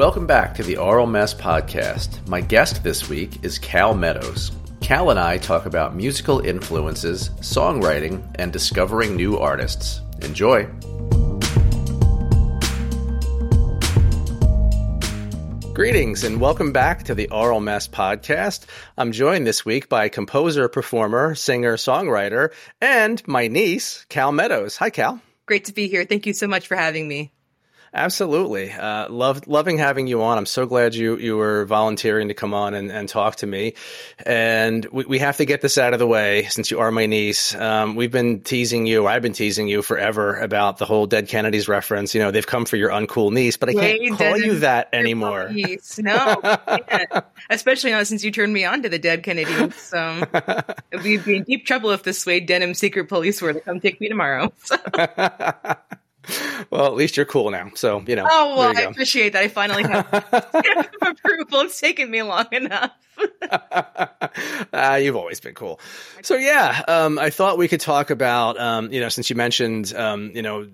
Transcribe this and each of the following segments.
Welcome back to the Aural Mess Podcast. My guest this week is Cal Meadows. Cal and I talk about musical influences, songwriting, and discovering new artists. Enjoy! Greetings and welcome back to the Aural Mess Podcast. I'm joined this week by composer, performer, singer, songwriter, and my niece, Cal Meadows. Hi, Cal. Great to be here. Thank you so much for having me. Absolutely. Uh, loved, loving having you on. I'm so glad you, you were volunteering to come on and, and talk to me. And we, we have to get this out of the way since you are my niece. Um, we've been teasing you, I've been teasing you forever about the whole Dead Kennedys reference. You know, they've come for your uncool niece, but I can't call you that anymore. Niece. No, especially not since you turned me on to the Dead Kennedys. Um, we'd be in deep trouble if the suede denim secret police were to come take me tomorrow. well, at least you're cool now. So, you know. Oh, well, I appreciate that. I finally have approval. It's taken me long enough. uh, you've always been cool. So, yeah, um, I thought we could talk about, um, you know, since you mentioned, um, you know,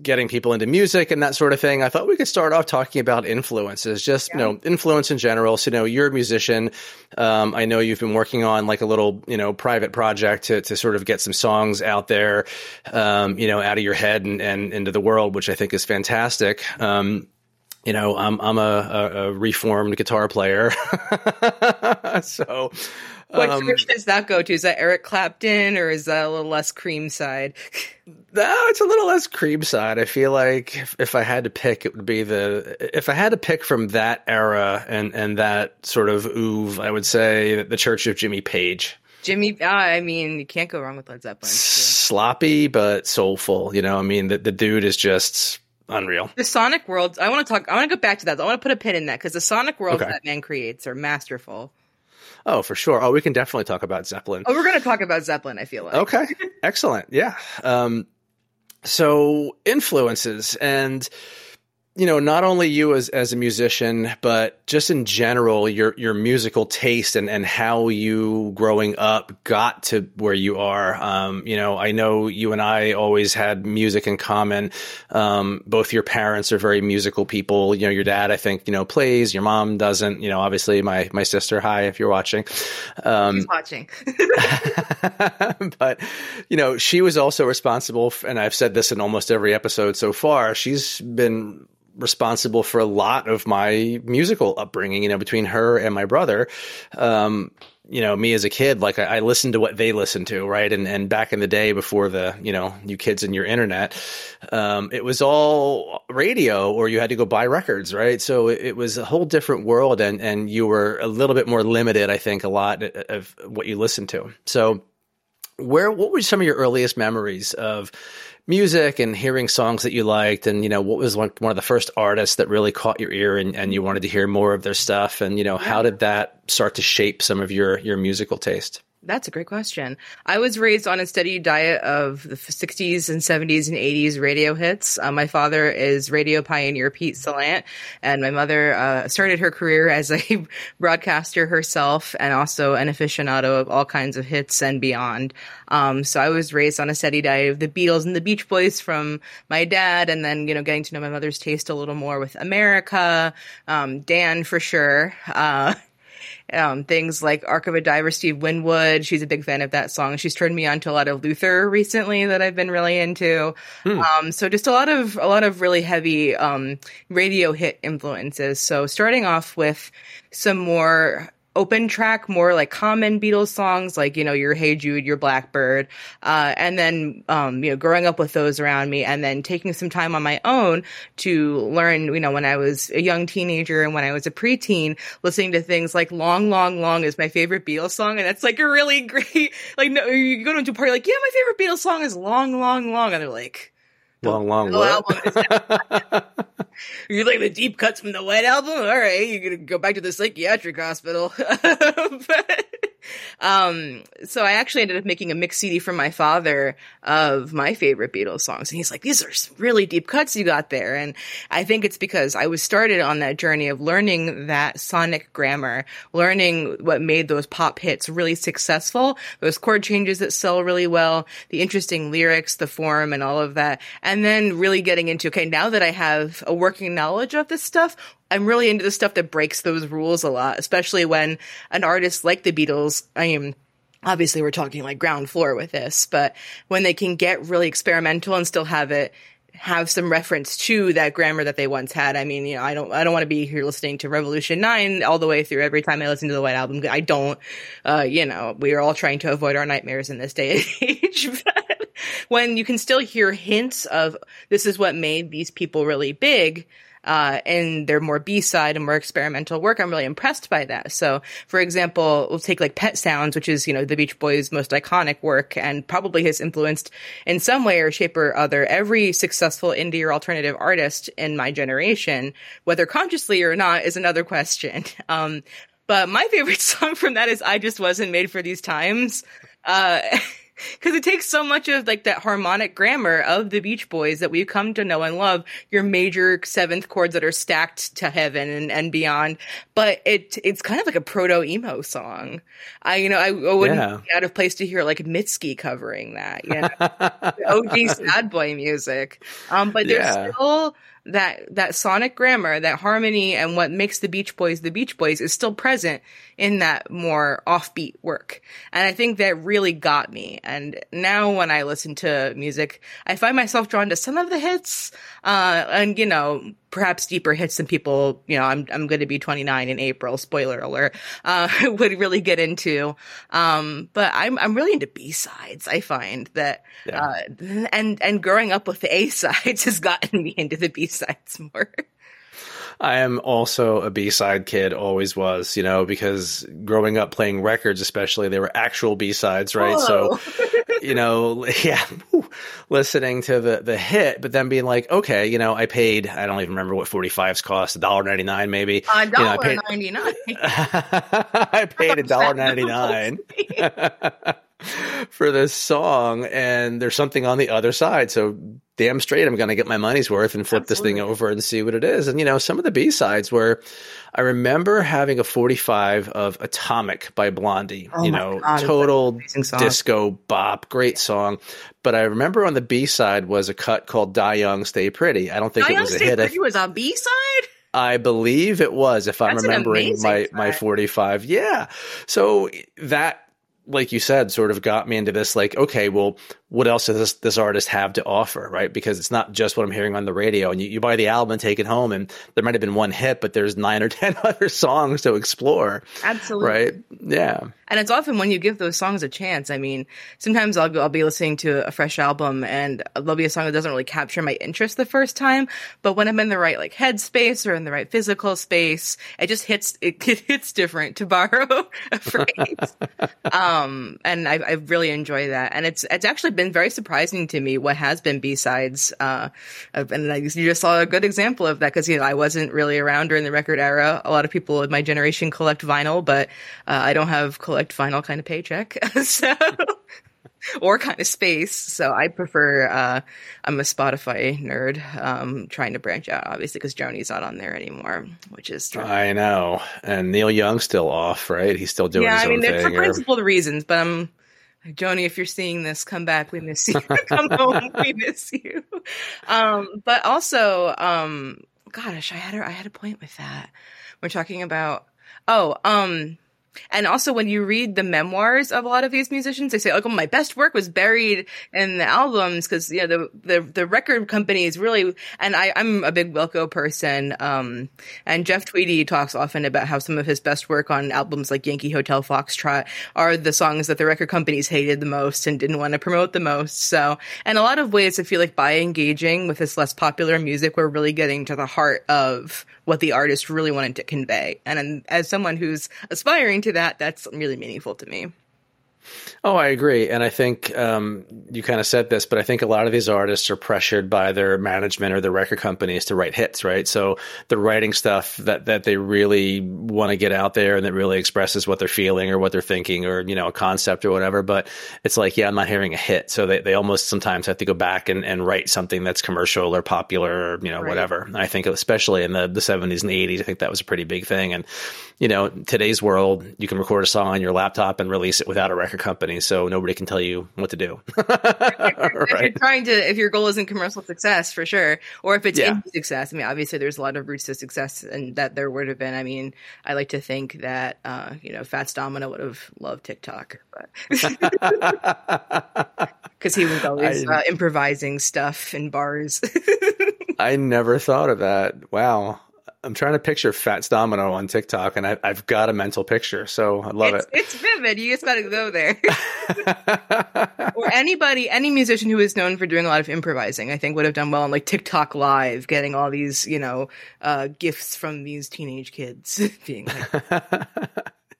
getting people into music and that sort of thing, I thought we could start off talking about influences, just, yeah. you know, influence in general. So, you know, you're a musician. Um, I know you've been working on like a little, you know, private project to, to sort of get some songs out there, um, you know, out of your head and, and into the world, which I think is fantastic. Um, you know, I'm I'm a, a, a reformed guitar player, so what um, direction does that go to? Is that Eric Clapton or is that a little less cream side? no, it's a little less cream side. I feel like if, if, I had to pick, it would be the if I had to pick from that era and and that sort of oeuvre, I would say the Church of Jimmy Page. Jimmy, uh, I mean, you can't go wrong with Led Zeppelin. Sloppy but soulful. You know, I mean, the the dude is just unreal. The Sonic worlds. I want to talk. I want to go back to that. I want to put a pin in that because the Sonic worlds okay. that man creates are masterful. Oh, for sure. Oh, we can definitely talk about Zeppelin. Oh, we're going to talk about Zeppelin. I feel like. Okay, excellent. Yeah. Um, so influences and you know, not only you as, as a musician, but just in general, your, your musical taste and, and how you growing up got to where you are. Um, you know, I know you and I always had music in common. Um, both your parents are very musical people. You know, your dad, I think, you know, plays, your mom doesn't, you know, obviously my, my sister, hi, if you're watching. Um, She's watching. but, you know, she was also responsible, for, and I've said this in almost every episode so far. She's been responsible for a lot of my musical upbringing, you know, between her and my brother. Um, you know, me as a kid, like I, I, listened to what they listened to, right? And and back in the day before the, you know, you kids and your internet, um, it was all radio or you had to go buy records, right? So it, it, was a whole different world and and you were a little bit more limited, I think, a lot of what you listened to. So where what were some of your earliest memories of music and hearing songs that you liked and you know what was one, one of the first artists that really caught your ear and, and you wanted to hear more of their stuff and you know yeah. how did that start to shape some of your your musical taste that's a great question. I was raised on a steady diet of the 60s and 70s and 80s radio hits. Uh, my father is radio pioneer Pete Salant, and my mother uh, started her career as a broadcaster herself and also an aficionado of all kinds of hits and beyond. Um, so I was raised on a steady diet of the Beatles and the Beach Boys from my dad, and then, you know, getting to know my mother's taste a little more with America, um, Dan for sure. Uh, um, things like Arc of a Diver, Steve Winwood. She's a big fan of that song. She's turned me on to a lot of Luther recently that I've been really into. Hmm. Um, so just a lot of a lot of really heavy um, radio hit influences. So starting off with some more open track, more like common Beatles songs, like, you know, your Hey Jude, your Blackbird. Uh, and then, um, you know, growing up with those around me and then taking some time on my own to learn, you know, when I was a young teenager and when I was a preteen, listening to things like Long, Long, Long is my favorite Beatles song. And that's like a really great, like, no, you go to a party like, yeah, my favorite Beatles song is Long, Long, Long. And they're like, long, long what? you like the deep cuts from the White Album? All right, you're gonna go back to the psychiatric hospital. but, um, so I actually ended up making a mix CD for my father of my favorite Beatles songs. And he's like, these are really deep cuts you got there. And I think it's because I was started on that journey of learning that sonic grammar, learning what made those pop hits really successful, those chord changes that sell really well, the interesting lyrics, the form and all of that. And then really getting into, okay, now that I have a working knowledge of this stuff, I'm really into the stuff that breaks those rules a lot, especially when an artist like the Beatles, I mean, obviously we're talking like ground floor with this, but when they can get really experimental and still have it have some reference to that grammar that they once had. I mean, you know, I don't, I don't want to be here listening to Revolution 9 all the way through every time I listen to the White Album. I don't, uh, you know, we are all trying to avoid our nightmares in this day and age. but when you can still hear hints of this is what made these people really big, uh, and their more B-side and more experimental work. I'm really impressed by that. So, for example, we'll take like Pet Sounds, which is, you know, the Beach Boys' most iconic work and probably has influenced in some way or shape or other every successful indie or alternative artist in my generation, whether consciously or not is another question. Um, but my favorite song from that is I Just Wasn't Made for These Times. Uh, because it takes so much of like that harmonic grammar of the Beach Boys that we've come to know and love. Your major seventh chords that are stacked to heaven and, and beyond, but it it's kind of like a proto emo song. I you know I, I wouldn't yeah. be out of place to hear like Mitski covering that. You know, OG sad boy music. Um, but there's yeah. still that that sonic grammar, that harmony, and what makes the Beach Boys the Beach Boys is still present in that more offbeat work. And I think that really got me. And now when I listen to music, I find myself drawn to some of the hits, uh, and you know, perhaps deeper hits than people, you know, I'm, I'm going to be 29 in April, spoiler alert, uh, would really get into. Um, but I'm, I'm really into B-sides. I find that, yeah. uh, and, and growing up with the A-sides has gotten me into the B-sides more. I am also a B-side kid, always was, you know, because growing up playing records, especially, they were actual B-sides, right? Whoa. So, you know, yeah, listening to the, the hit, but then being like, okay, you know, I paid, I don't even remember what 45s cost, $1.99 maybe. $1.99. You know, I paid, I paid $1.99 for this song and there's something on the other side. So damn straight, I'm going to get my money's worth and flip Absolutely. this thing over and see what it is. And, you know, some of the B sides were, I remember having a 45 of Atomic by Blondie, oh you know, God, total disco bop, great song. But I remember on the B side was a cut called Die Young, Stay Pretty. I don't think Die it was Young, a hit. Pretty was on B side? I believe it was, if I'm remembering my, my 45. Yeah. So that like you said, sort of got me into this like, okay, well, what else does this, this artist have to offer, right? Because it's not just what I'm hearing on the radio. And you, you buy the album and take it home, and there might have been one hit, but there's nine or 10 other songs to explore. Absolutely. Right? Yeah. And it's often when you give those songs a chance. I mean, sometimes I'll, I'll be listening to a fresh album and there'll be a song that doesn't really capture my interest the first time. But when I'm in the right like headspace or in the right physical space, it just hits, it, it hits different to borrow a phrase. um, and I, I really enjoy that. And it's, it's actually been very surprising to me what has been B-sides. Uh, and you just saw a good example of that because, you know, I wasn't really around during the record era. A lot of people in my generation collect vinyl, but uh, I don't have collect vinyl kind of paycheck. so. or kind of space. So I prefer, uh, I'm a Spotify nerd, um, trying to branch out, obviously, because Joni's not on there anymore, which is true. I know. And Neil Young's still off, right? He's still doing yeah, I mean, thing. for principled reasons, but I'm, Joni, if you're seeing this, come back. We miss you. come home. We miss you. Um, but also, um, gosh, I had a, I had a point with that. We're talking about, oh, um, and also, when you read the memoirs of a lot of these musicians, they say, "Like, oh, my best work was buried in the albums," because you know the, the the record companies really. And I, I'm a big Wilco person, um, and Jeff Tweedy talks often about how some of his best work on albums like Yankee Hotel Foxtrot are the songs that the record companies hated the most and didn't want to promote the most. So, in a lot of ways, I feel like by engaging with this less popular music, we're really getting to the heart of what the artist really wanted to convey. And as someone who's aspiring to that, that's really meaningful to me. Oh, I agree, and I think um, you kind of said this, but I think a lot of these artists are pressured by their management or their record companies to write hits, right? So they're writing stuff that that they really want to get out there and that really expresses what they're feeling or what they're thinking or you know a concept or whatever. But it's like, yeah, I'm not hearing a hit, so they they almost sometimes have to go back and, and write something that's commercial or popular or you know right. whatever. I think especially in the the 70s and the 80s, I think that was a pretty big thing. And you know, today's world, you can record a song on your laptop and release it without a record record company, so nobody can tell you what to do. if you're trying to, if your goal isn't commercial success, for sure, or if it's yeah. success. I mean, obviously, there's a lot of routes to success, and that there would have been. I mean, I like to think that uh, you know, Fats Domino would have loved TikTok, because he was always uh, improvising stuff in bars. I never thought of that. Wow. I'm trying to picture Fats Domino on TikTok, and I, have got a mental picture, so I love it's, it. It's vivid. You just got to go there. or anybody, any musician who is known for doing a lot of improvising, I think would have done well on like TikTok Live, getting all these, you know, uh, gifts from these teenage kids. being like,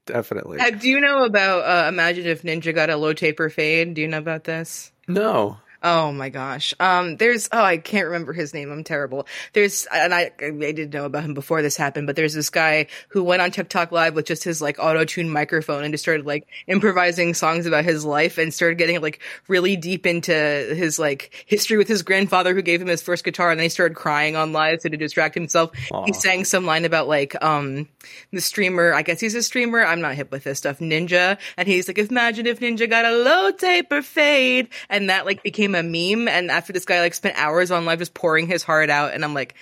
definitely. Uh, do you know about? Uh, Imagine if Ninja got a low taper fade. Do you know about this? No. Oh my gosh. Um, there's, oh, I can't remember his name. I'm terrible. There's, and I, I didn't know about him before this happened, but there's this guy who went on TikTok live with just his like auto tune microphone and just started like improvising songs about his life and started getting like really deep into his like history with his grandfather who gave him his first guitar. And then he started crying on live. So to distract himself, Aww. he sang some line about like, um, the streamer, I guess he's a streamer. I'm not hip with this stuff. Ninja. And he's like, imagine if Ninja got a low taper fade. And that like became became a meme. And after this guy like spent hours on live just pouring his heart out, and I'm like,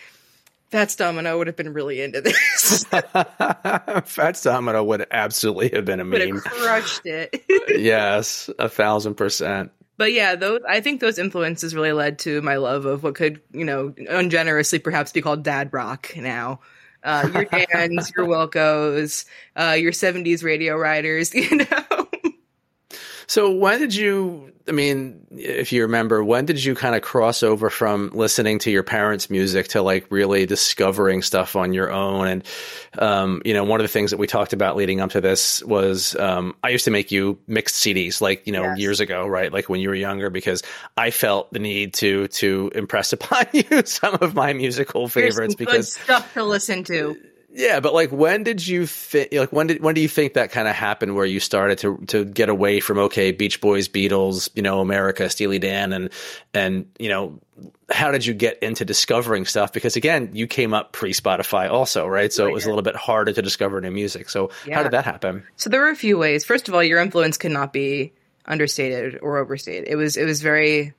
Fats Domino would have been really into this. Fats Domino would absolutely have been a would meme. Crushed it. yes, a thousand percent. But yeah, those I think those influences really led to my love of what could, you know, ungenerously perhaps be called dad rock now. Uh, your Dans, your Wilcos, uh, your 70s radio riders, you know. So when did you? I mean, if you remember, when did you kind of cross over from listening to your parents' music to like really discovering stuff on your own? And um, you know, one of the things that we talked about leading up to this was um, I used to make you mixed CDs, like you know, yes. years ago, right? Like when you were younger, because I felt the need to to impress upon you some of my musical favorites because stuff to listen to. Yeah, but like, when did you think? Like, when did when do you think that kind of happened? Where you started to to get away from okay, Beach Boys, Beatles, you know, America, Steely Dan, and and you know, how did you get into discovering stuff? Because again, you came up pre Spotify also, right? So right. it was a little bit harder to discover new music. So yeah. how did that happen? So there were a few ways. First of all, your influence cannot be understated or overstated. It was it was very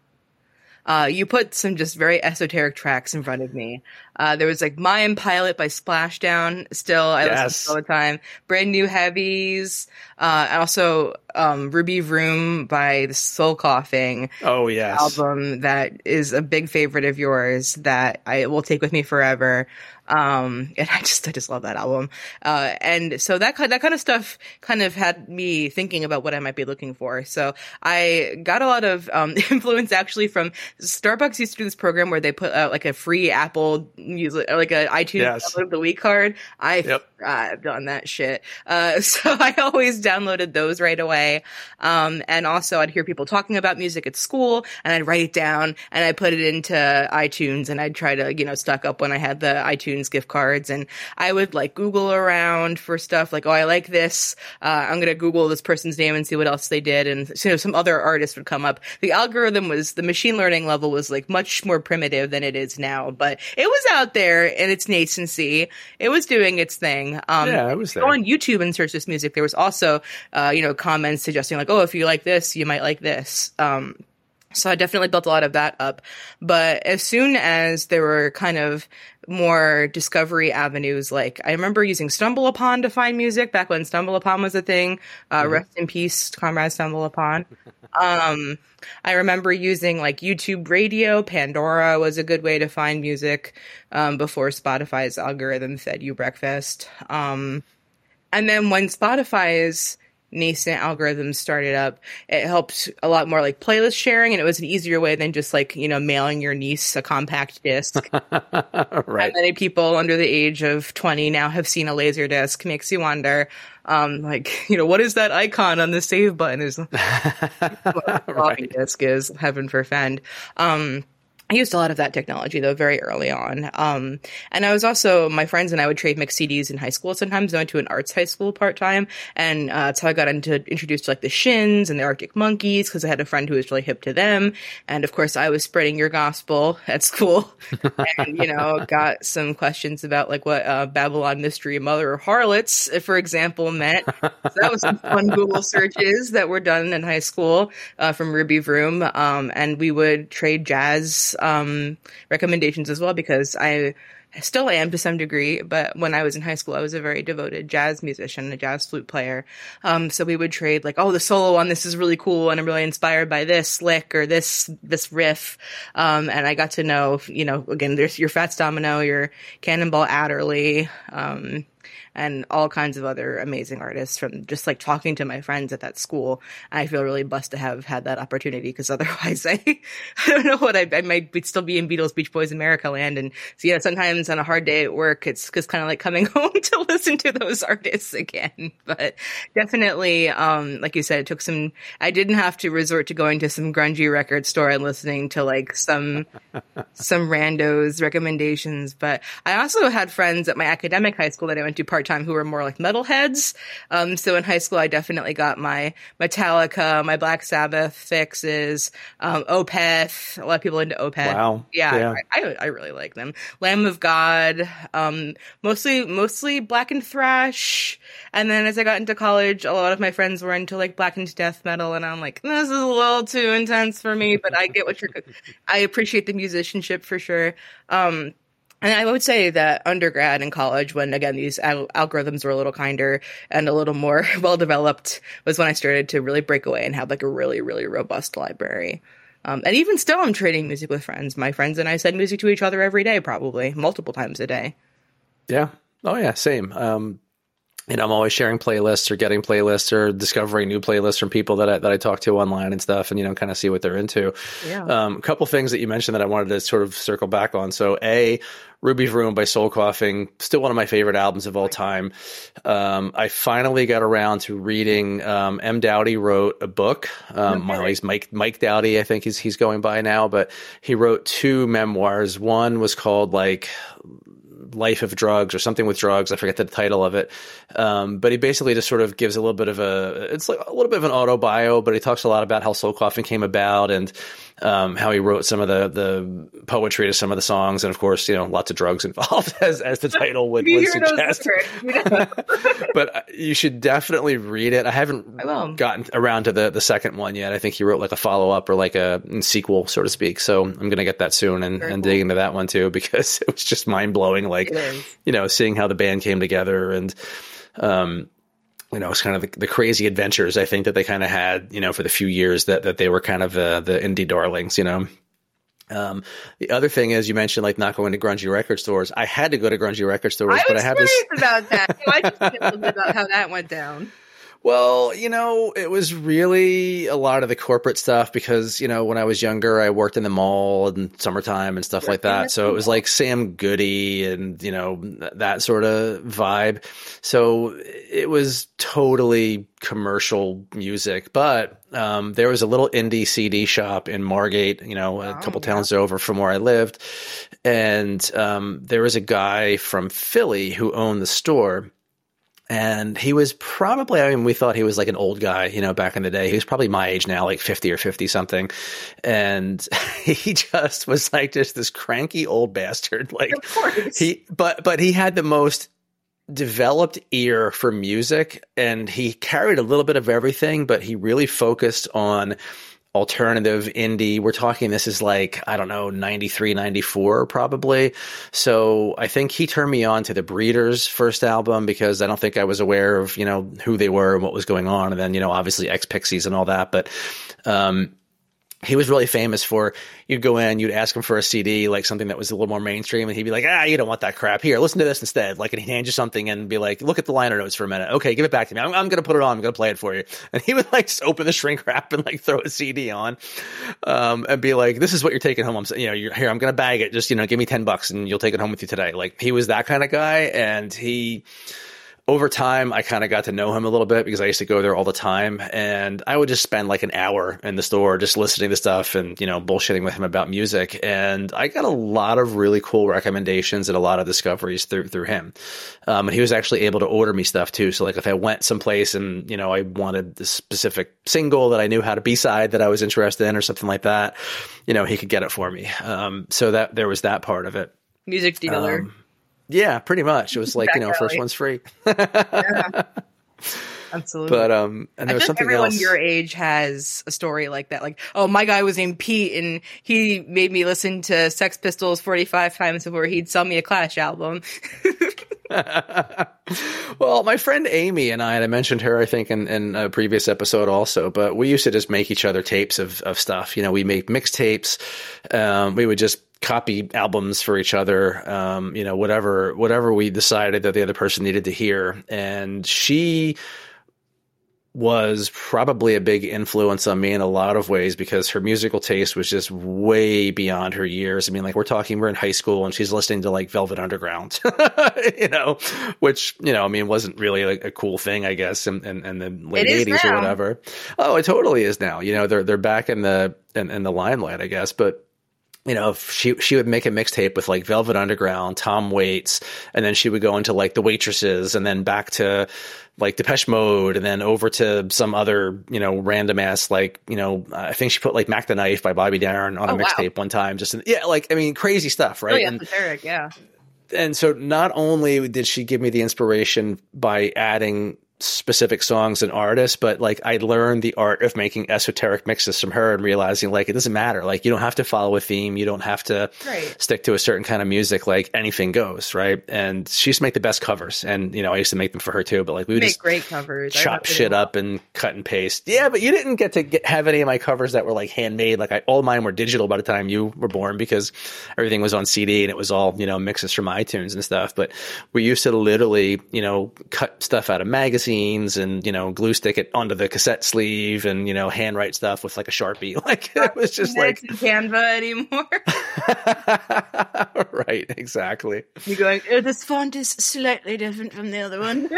uh, you put some just very esoteric tracks in front of me. Uh, there was like Mayan Pilot by Splashdown. Still, I yes. listen to all the time. Brand new heavies. Uh, and also, um, Ruby Vroom by the Soul Coughing. Oh, yes. Album that is a big favorite of yours that I will take with me forever. Um, and I just, I just love that album. Uh, and so that kind, that kind of stuff kind of had me thinking about what I might be looking for. So I got a lot of, um, influence actually from Starbucks used to do this program where they put out like a free Apple music, like an iTunes yes. of the week card. I yep. Thrived on that shit. Uh, so I always downloaded those right away. Um, and also I'd hear people talking about music at school and I'd write it down and I put it into iTunes and I'd try to, you know, stock up when I had the iTunes gift cards and I would like Google around for stuff like, oh, I like this. Uh, I'm going to Google this person's name and see what else they did. And, you know, some other artists would come up. The algorithm was, the machine learning level was like much more primitive than it is now, but it was out there in its nascency. It was doing its thing. Um, yeah, it was there. Go on YouTube and search this music. There was also, uh, you know, comments suggesting like, oh, if you like this, you might like this. Um, so I definitely built a lot of that up. But as soon as there were kind of more discovery avenues, like I remember using StumbleUpon to find music back when StumbleUpon was a thing. Uh, mm-hmm. Rest in peace, Comrade StumbleUpon. um, I remember using like YouTube radio. Pandora was a good way to find music um, before Spotify's algorithm fed you breakfast. Um, and then when Spotify's nascent algorithms started up, it helped a lot more like playlist sharing, and it was an easier way than just like you know mailing your niece a compact disc. right. many people under the age of twenty now have seen a laser disc. Makes you wonder, um, like you know, what is that icon on the save button? Is what a right. disk is heaven forfend. Um, I used a lot of that technology though very early on. Um, and I was also, my friends and I would trade mix CDs in high school. Sometimes I went to an arts high school part time. And, uh, that's how I got into, introduced to like the Shins and the Arctic Monkeys because I had a friend who was really hip to them. And of course I was spreading your gospel at school and, you know, got some questions about like what, uh, Babylon Mystery Mother of Harlots, for example, meant. So that was some fun Google searches that were done in high school, uh, from Ruby Vroom. Um, and we would trade jazz, um, recommendations as well because I still am to some degree, but when I was in high school, I was a very devoted jazz musician, a jazz flute player. Um, so we would trade like, oh, the solo on this is really cool, and I'm really inspired by this lick or this this riff. Um, and I got to know, you know, again, there's your Fats Domino, your Cannonball Adderley, um, and all kinds of other amazing artists from just like talking to my friends at that school. I feel really blessed to have had that opportunity because otherwise I, I don't know what I, I might still be in Beatles, Beach Boys, America land. And so, yeah, sometimes on a hard day at work, it's just kind of like coming home to listen to those artists again. But definitely, um, like you said, it took some, I didn't have to resort to going to some grungy record store and listening to like some, some randos recommendations. But I also had friends at my academic high school that I went to part time who were more like metalheads. Um, so in high school, I definitely got my Metallica, my Black Sabbath fixes, um, Opeth. A lot of people into Opeth. Wow. Yeah, Yeah. I, I, I really like them. Lamb of God, um, mostly mostly Black and Thrash. And then as I got into college, a lot of my friends were into like Black and Death metal, and I'm like, this is a little too intense for me. But I get what you're. I appreciate the musicianship for sure. Um, and I would say that undergrad and college, when again these al- algorithms were a little kinder and a little more well developed, was when I started to really break away and have like a really, really robust library. Um, and even still, I'm trading music with friends. My friends and I send music to each other every day, probably multiple times a day. Yeah. Oh yeah, same. Um, and I'm always sharing playlists or getting playlists or discovering new playlists from people that I, that I talk to online and stuff, and you know, kind of see what they're into. Yeah. Um, a couple things that you mentioned that I wanted to sort of circle back on. So, a Ruby Vroom by Soul Coughing, still one of my favorite albums of all time. Um, I finally got around to reading. Um, M. Doughty wrote a book. Um, well, he's Mike Mike Doughty, I think he's he's going by now, but he wrote two memoirs. One was called like life of drugs or something with drugs. I forget the title of it. Um, but he basically just sort of gives a little bit of a, it's like a little bit of an auto bio, but he talks a lot about how soul coughing came about and, um, how he wrote some of the, the poetry to some of the songs. And of course, you know, lots of drugs involved as, as the title would, would suggest. but uh, you should definitely read it. I haven't I gotten around to the, the second one yet. I think he wrote like a follow up or like a sequel, so to speak. So I'm going to get that soon and, Very and cool. dig into that one too, because it was just mind blowing. Like, you know, seeing how the band came together and, um, you know, it's kind of the, the crazy adventures I think that they kind of had, you know, for the few years that, that they were kind of uh, the indie darlings, you know. Um, the other thing is you mentioned like not going to grungy record stores. I had to go to grungy record stores, I but was I have this. about that. So I just a little bit about how that went down. Well, you know, it was really a lot of the corporate stuff because, you know, when I was younger, I worked in the mall in summertime and stuff like that. So it was like Sam Goody and, you know, that sort of vibe. So it was totally commercial music, but um, there was a little indie CD shop in Margate, you know, a Oh, couple yeah. towns over from where I lived. And um, there was a guy from Philly who owned the store and he was probably i mean we thought he was like an old guy you know back in the day. He was probably my age now like 50 or 50 something. And he just was like just this cranky old bastard. Like Of course. he but but he had the most developed ear for music and he carried a little bit of everything but he really focused on alternative indie. We're talking this is like i don't know 93 94 probably. So i think he turned me on to the breeders first album because i don't think i was aware of you know who they were and what was going on. And then you know obviously x pixies and all that. But um he was really famous for you'd go in, you'd ask him for a CD, like something that was a little more mainstream, and he'd be like, ah, you don't want that crap. Here, listen to this instead. Like, and he'd hand you something and be like, look at the liner notes for a minute. Okay, give it back to me. I'm, I'm going to put it on. I'm going to play it for you. And he would like just open the shrink wrap and like throw a CD on, um, and be like, this is what you're taking home. I'm, you know, here. I'm going to bag it. Just, you know, give me 10 bucks and you'll take it home with you today. Like, he was that kind of guy. And he, over time, I kind of got to know him a little bit because I used to go there all the time, and I would just spend like an hour in the store just listening to stuff and you know bullshitting with him about music. And I got a lot of really cool recommendations and a lot of discoveries through through him. Um, and he was actually able to order me stuff too. So like if I went someplace and you know I wanted this specific single that I knew how to B side that I was interested in or something like that, you know he could get it for me. Um, so that there was that part of it. Music dealer. Um, yeah, pretty much. It was like, you know, first one's free. yeah. Absolutely. But um and there was something everyone else. your age has a story like that. Like, oh, my guy was named Pete and he made me listen to Sex Pistols 45 times before he'd sell me a Clash album. well, my friend Amy and I, and I mentioned her, I think, in, in a previous episode also, but we used to just make each other tapes of, of stuff. You know, we make mixtapes. Um, we would just copy albums for each other. Um, you know, whatever, whatever we decided that the other person needed to hear. And she, was probably a big influence on me in a lot of ways because her musical taste was just way beyond her years. I mean, like we're talking, we're in high school and she's listening to like Velvet Underground, you know, which, you know, I mean, wasn't really like a cool thing, I guess, in, in, in the late eighties or whatever. Oh, it totally is now. You know, they're, they're back in the, in, in the limelight, I guess, but you know, she she would make a mixtape with like Velvet Underground, Tom Waits, and then she would go into like the waitresses, and then back to like Depeche Mode, and then over to some other you know random ass like you know I think she put like Mack the Knife by Bobby Darin on oh, a oh, mixtape wow. one time. Just in, yeah, like I mean crazy stuff, oh, right? Really and, esoteric, yeah. And so not only did she give me the inspiration by adding specific songs and artists, but like I learned the art of making esoteric mixes from her and realizing like it doesn't matter. Like you don't have to follow a theme, you don't have to right. stick to a certain kind of music. Like anything goes, right? And she used to make the best covers, and you know I used to make them for her too. But like we would make just great covers, chop shit up and cut and paste. Yeah, but you didn't get to get, have any of my covers that were like handmade. Like I, all mine were digital by the time you were born because everything was on CD and it was all you know mixes from iTunes and stuff. But we used to literally you know cut stuff out of magazines and you know glue stick it onto the cassette sleeve and you know handwrite stuff with like a sharpie. Like it was just like Canva anymore. right, exactly. You're going. Oh, this font is slightly different from the other one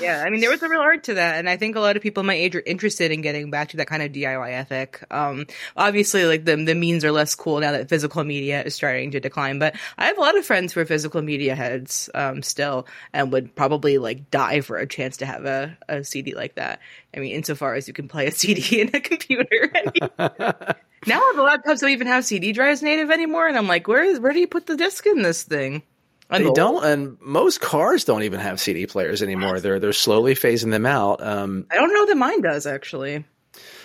yeah, I mean, there was a real art to that, and I think a lot of people my age are interested in getting back to that kind of DIY ethic. Um, obviously, like the the means are less cool now that physical media is starting to decline. But I have a lot of friends who are physical media heads um, still, and would probably like die for a chance to have a, a CD like that. I mean, insofar as you can play a CD in a computer. now the laptops don't even have CD drives native anymore, and I'm like, where is where do you put the disc in this thing? They don't, and most cars don't even have CD players anymore. They're they're slowly phasing them out. Um, I don't know that mine does actually.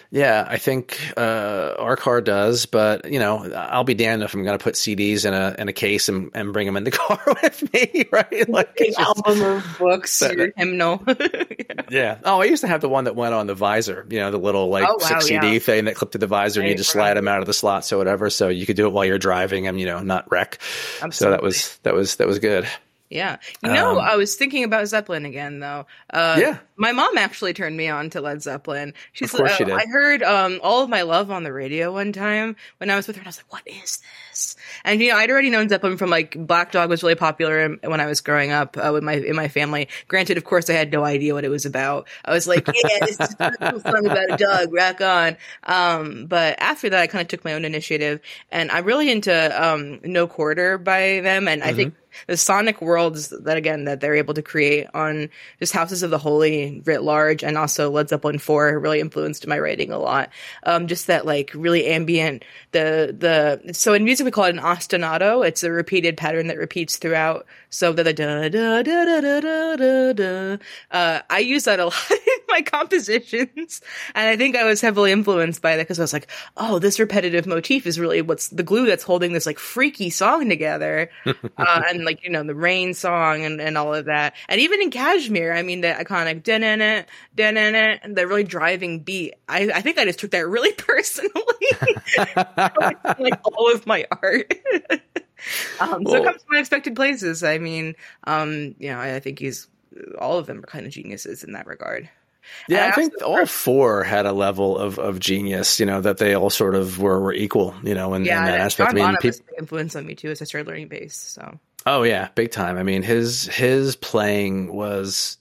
Yeah, I think uh, our car does, but you know, I'll be damned if I'm going to put CDs in a in a case and, and bring them in the car with me, right? Like an album of books, your hymnal. yeah. yeah. Oh, I used to have the one that went on the visor. You know, the little like oh, wow, six CD yeah. thing that clipped to the visor, right, and you just right. slide them out of the slots or whatever. So you could do it while you're driving and you know not wreck. Absolutely. So that was that was that was good. Yeah. You know, um, I was thinking about Zeppelin again though. Uh, yeah. My mom actually turned me on to Led Zeppelin. She's of course uh, she did. I heard um, All of My Love on the radio one time when I was with her and I was like, what is this? And you know, I'd already known Zeppelin from like Black Dog was really popular when I was growing up uh, with my in my family. Granted, of course, I had no idea what it was about. I was like, yeah, this is a cool song about a dog, rock on. Um, but after that, I kind of took my own initiative and I'm really into um, No Quarter by them. And mm-hmm. I think the sonic worlds that again that they're able to create on just Houses of the Holy writ large, and also Led Zeppelin four really influenced my writing a lot. Um, just that like really ambient the the so in music we call it an ostinato. It's a repeated pattern that repeats throughout. So the, da da da da da da da. da. Uh, I use that a lot. my compositions, and I think I was heavily influenced by that because I was like, oh, this repetitive motif is really what's the glue that's holding this like freaky song together. uh, and like you know the rain song and, and all of that. And even in kashmir i mean the iconic da-na-na, da-na-na, the really driving beat I, I think i just took that really personally. Like all of my art. Um, so it comes from unexpected places. I mean um, you know I, I think he's all of them are kind of geniuses in that regard yeah, I, I think all four had a level of, of genius, you know, that they all sort of were, were equal, you know, in, yeah, in that aspect. John I mean, people, influence on me too as I started learning bass. So Oh yeah, big time. I mean, his his playing was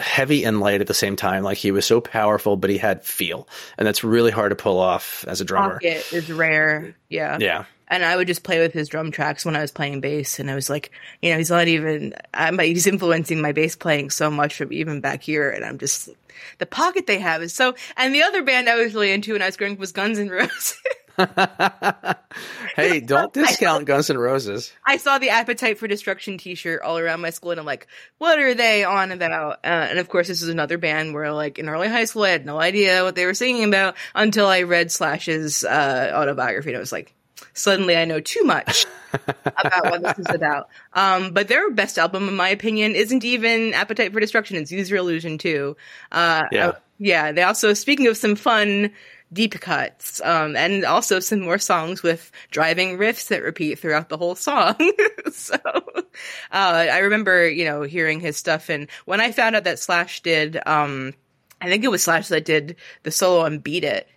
heavy and light at the same time. Like he was so powerful, but he had feel, and that's really hard to pull off as a drummer. Pocket is rare. Yeah. Yeah. And I would just play with his drum tracks when I was playing bass, and I was like, you know, he's not even. I'm, he's influencing my bass playing so much from even back here, and I'm just the pocket they have is so. And the other band I was really into when I was growing up was Guns N' Roses. hey, don't discount Guns N' Roses. I saw the Appetite for Destruction T-shirt all around my school, and I'm like, "What are they on about?" Uh, and of course, this is another band where, like, in early high school, I had no idea what they were singing about until I read Slash's uh, autobiography, and I was like, "Suddenly, I know too much about what this is about." Um, but their best album, in my opinion, isn't even Appetite for Destruction; it's Use Your Illusion too. Uh, Yeah. uh, yeah. They also, speaking of some fun deep cuts, um, and also some more songs with driving riffs that repeat throughout the whole song. so, uh, I remember, you know, hearing his stuff. And when I found out that Slash did, um, I think it was Slash that did the solo on Beat It.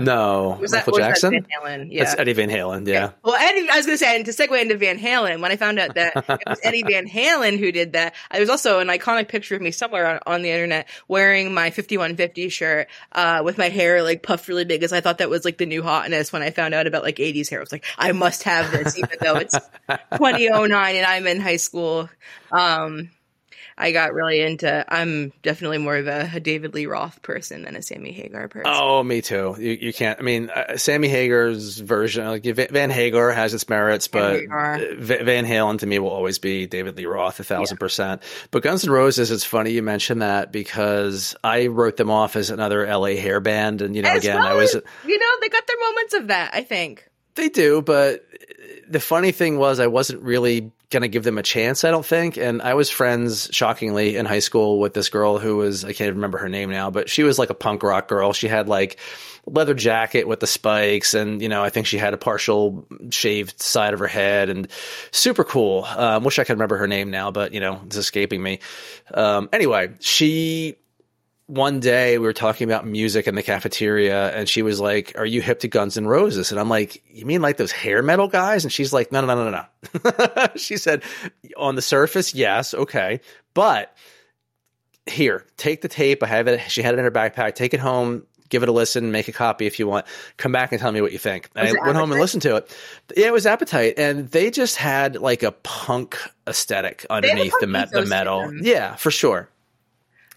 No, Was that, Michael that Jackson. Van Halen? Yeah. That's Eddie Van Halen. Yeah. Well, Eddie, I was going to say, and to segue into Van Halen, when I found out that it was Eddie Van Halen who did that, there was also an iconic picture of me somewhere on, on the internet wearing my 5150 shirt, uh, with my hair like puffed really big because I thought that was like the new hotness when I found out about like 80s hair. I was like, I must have this even though it's 2009 and I'm in high school. Um, I got really into, I'm definitely more of a, a David Lee Roth person than a Sammy Hagar person. Oh, me too. You, you can't. I mean, uh, Sammy Hagar's version, like Van Hagar, has its merits, but Van Halen to me will always be David Lee Roth, a thousand percent. But Guns N' Roses, it's funny you mentioned that because I wrote them off as another LA hair band, and you know, As again, well I was as- you know, they got their moments of that, I think. They do, but the funny thing was I wasn't really going to give them a chance, I don't think. And I was friends, shockingly, in high school with this girl who was, I can't remember her name now, but she was like a punk rock girl. She had like leather jacket with the spikes and, you know, I think she had a partial shaved side of her head and super cool. Um, wish I could remember her name now, but, you know, it's escaping me. Um, anyway, she one day we were talking about music in the cafeteria and she was like, Are you hip to Guns N' Roses? And I'm like, You mean like those hair metal guys? And she's like, No, no, no, no, no. she said, On the surface, yes, okay. But here, take the tape. I have it. She had it in her backpack. Take it home. Give it a listen. Make a copy if you want. Come back and tell me what you think. I went home and listened to it. Yeah, it was Appetite, and they just had like a punk aesthetic underneath the, me- the metal. Yeah, for sure.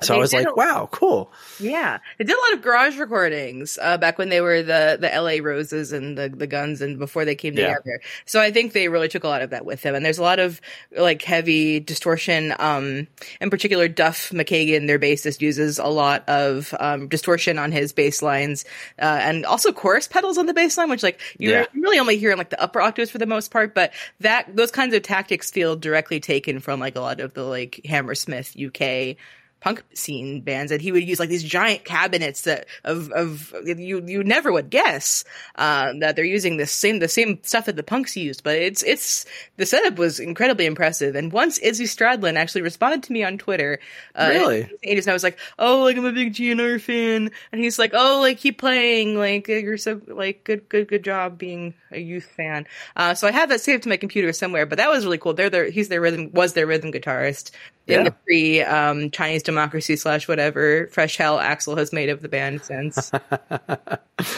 So I was like, a- "Wow, cool." Yeah, they did a lot of garage recordings uh, back when they were the the L.A. Roses and the the Guns, and before they came Yeah. together. So I think they really took a lot of that with them. And there's a lot of like heavy distortion. Um, in particular, Duff McKagan, their bassist, uses a lot of um, distortion on his bass lines, uh, and also chorus pedals on the bass line, which like you Yeah. really only hear in like the upper octaves for the most part. But that those kinds of tactics feel directly taken from like a lot of the like Hammersmith UK punk scene bands and he would use like these giant cabinets that of of you you never would guess uh, that they're using the same the same stuff that the punks used but it's it's the setup was incredibly impressive. And once Izzy Stradlin actually responded to me on Twitter uh, Really? and I was like oh like I'm a big GNR fan. And he's like oh like keep playing. Like you're so like good good good job being a youth fan. Uh, so I have that saved to my computer somewhere but that was really cool. They're their he's their rhythm was their rhythm guitarist in Yeah. the pre um, Chinese democracy slash whatever fresh hell Axl has made of the band since.